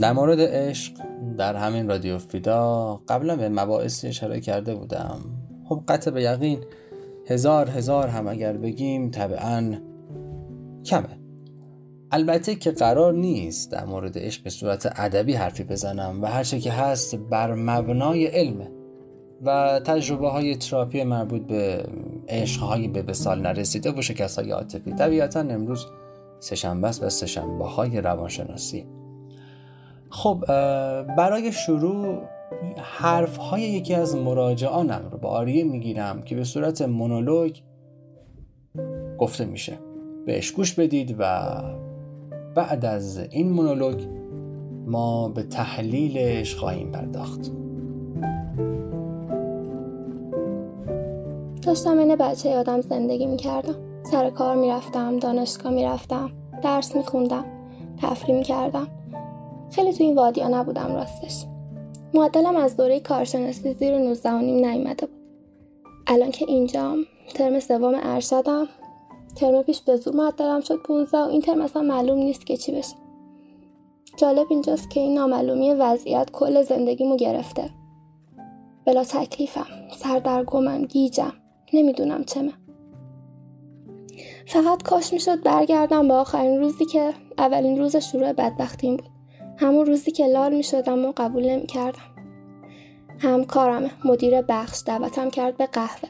در مورد عشق در همین رادیو فیدا قبلا به مباحثی اشاره کرده بودم. خب قطع به یقین هزار هزار هم اگر بگیم طبعا کمه. البته که قرار نیست در مورد عشق به صورت ادبی حرفی بزنم و هرچه که هست بر مبنای علمه و تجربه های تراپی مربوط به عشق های به بسال نرسیده و شکست های عاطفی. طبیعتا امروز سهشنبه است و سهشنبه های روانشناسی. خب برای شروع حرف های یکی از مراجعانم رو به آریه می‌گیرم که به صورت مونولوگ گفته میشه. بهش گوش بدید و بعد از این مونولوگ ما به تحلیلش خواهیم پرداخت. داشتم این بچه آدم زندگی می‌کردم. سر کار می‌رفتم دانشگاه می‌رفتم درس میخوندم تفریح می‌کردم. خیلی تو این وادیا نبودم راستش. معدلم از دوره کارشناسی زیر 19 و نیم نیومده بود. الان که اینجام ترم سوم ارشدم ترم پیش به زور معدلم شد 15 و این ترم اصلا معلوم نیست که چی بشه. جالب اینجاست که این نامعلومی وضعیت کل زندگیمو گرفته. بلا تکلیفم سردرگمم گیجم نمی‌دونم چمه فقط کاش می‌شد برگردم به آخرین روزی که اولین روز شروع بدبختیم بود. همون روزی که لال می‌شدم و قبول نمی‌کردم. همکارم مدیر بخش دعوتم کرد به قهوه.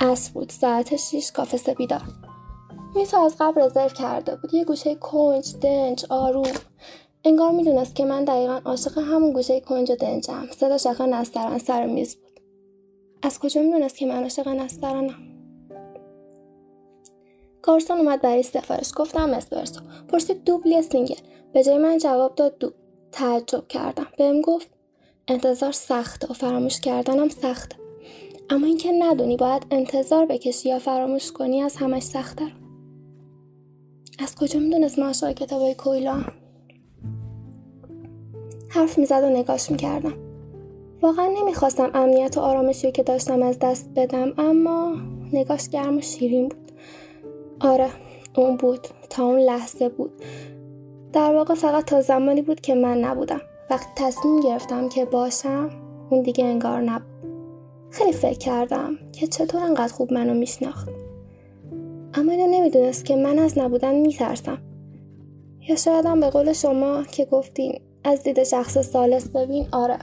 عصر بود ساعت شیش کافه سپیدار. میتو از قبل رزرو کرده بود. یه گوشه کنج دنج آروم. انگار می‌دونست که من دقیقا عاشق همون گوشه کنج و دنجم. سه تا شاخه نسترن سر میز بود. از کجا می‌دونست که من عاشق نسترنم گارسون اومد برای سفارش. گفتم اسپرسو پرسید دوبل یا single؟ به جای من جواب داد دوبل. تعجب کردم. بهم گفت انتظار سخته و فراموش کردنم سخته اما اینکه ندونی باید انتظار بکشی یا فراموش کنی از همش سخت‌تره از کجا می‌دونست من عاشق کتابای کویلا حرف می‌زد و نگاش می‌کردم. واقعا نمی‌خواستم امنیت و آرامشی که داشتم از دست بدم اما نگاش گرم و شیرین بود. آره اون بود. تا اون لحظه بود. در واقع فقط تا زمانی بود که من نبودم. وقتی تصمیم گرفتم که باشم اون دیگه انگار نبود. خیلی فکر کردم که چطور انقدر خوب منو میشناخت. اما اینو نمی‌دونست که من از نبودن میترسم. یا شایدم به قول شما که گفتین از دید شخص سالس ببین آره.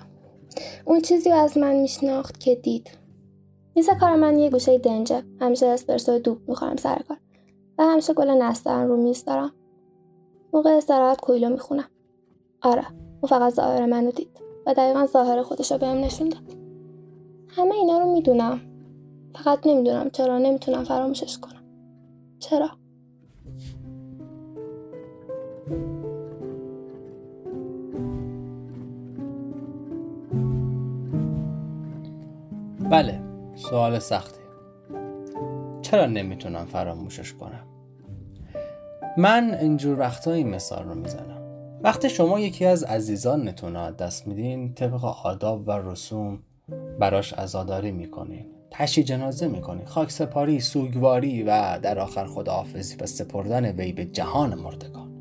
اون چیزی رو از من میشناخت که دید. میز کار من یه گوشه دنجه. همیشه اسپرسو دوب می‌خورم سر کار. و همیشه گل نسترن رو میز دارم. موقع استراحت کویلو می‌خونم. آره او فقط ظاهر منو دید و دقیقا ظاهر خودش رو بهم نشون داد. همه اینا رو می‌دونم. فقط نمی‌دونم چرا نمی‌تونم فراموشش کنم. چرا؟ بله سوال سختی چرا نمی‌تونم فراموشش کنم؟ من اینجور وقتا این مثال رو می‌زنم. وقتی شما یکی از عزیزانتون دست میدین طبق آداب و رسوم براش ازاداری می‌کنین تشی جنازه می‌کنین خاک سپاری سوگواری و در آخر خداحافظی و سپردن وی به جهان مردگان.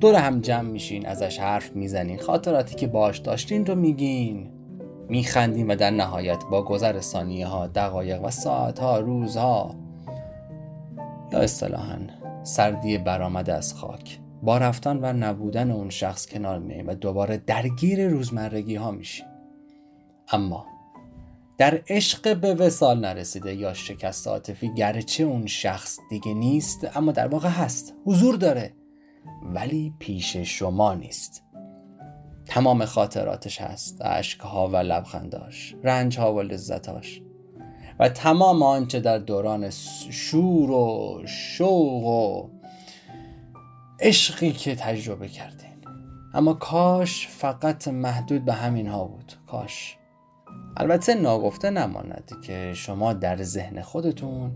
دور هم جمع میشین ازش حرف می‌زنین خاطراتی که باش داشتین رو میگین. میخندیم و در نهایت با گذر ثانیه ها دقایق و ساعت ها روزها یا اصطلاحا سردی برآمده از خاک. با رفتن و نبودن اون شخص کنار میاییم و دوباره درگیر روزمرگی ها میشیم. اما در عشق به وسال نرسیده یا شکست عاطفی گرچه اون شخص دیگه نیست اما در واقع هست. حضور داره ولی پیش شما نیست. تمام خاطراتش هست. ها و لبخنداش. ها و لذتاش و تمام آنچه در دوران شور و شوق و عشقی که تجربه کردین. اما کاش فقط محدود به همین ها بود. کاش. البته ناگفته نماند که شما در ذهن خودتون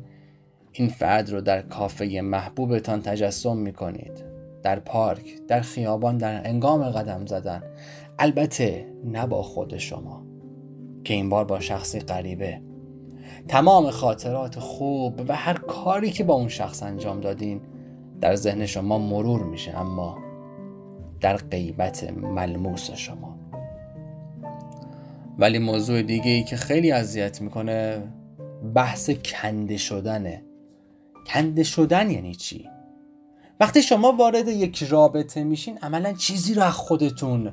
این فرد رو در کافه محبوبتان تجسم می‌کنید. در پارک در خیابان در انگام قدم زدن. البته نه با خود شما که این بار با شخصی غریبه. تمام خاطرات خوب و هر کاری که با اون شخص انجام دادین در ذهن شما مرور میشه اما در غیبت ملموس شما. ولی موضوع دیگه ای که خیلی اذیت می‌کنه بحث کنده شدنه. کنده شدن یعنی چی؟ وقتی شما وارد یک رابطه میشین عملا چیزی رو از خودتون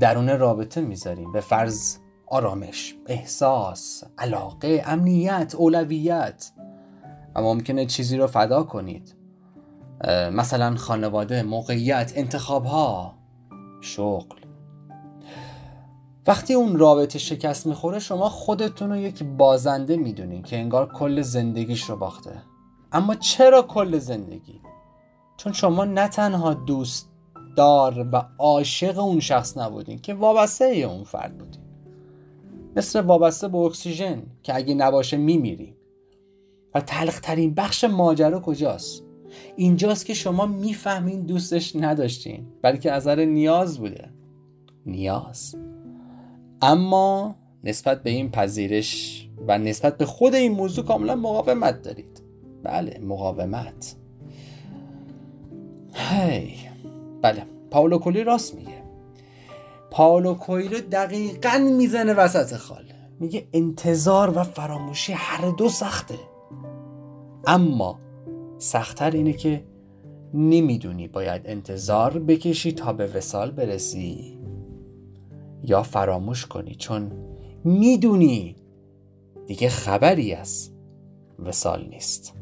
درون رابطه می‌ذارین. به فرض آرامش احساس علاقه امنیت اولویت. و ممکنه چیزی رو فدا کنید. مثلا خانواده موقعیت انتخاب ها شغل. وقتی اون رابطه شکست می‌خوره شما خودتون رو یک بازنده می‌دونین که انگار کل زندگیش رو باخته. اما چرا کل زندگی؟ چون شما نه تنها دوست دار و عاشق اون شخص نبودین که وابسته اون فرد بودین. مثل وابسته به اکسیژن که اگه نباشه میمیریم و تلخترین بخش ماجرا کجاست؟ اینجاست که شما می‌فهمین دوستش نداشتین بلکه از نیاز بوده. نیاز. اما نسبت به این پذیرش و نسبت به خود این موضوع کاملا مقاومت دارید. بله مقاومت. هی. بله پاولو کولی راست میگه. پاولو کویلو دقیقا می‌زنه وسط خال میگه انتظار و فراموشی هر دو سخته. اما سختتر اینه که نمی‌دونی باید انتظار بکشی تا به وسال برسی یا فراموش کنی چون می‌دونی دیگه خبری از وسال نیست.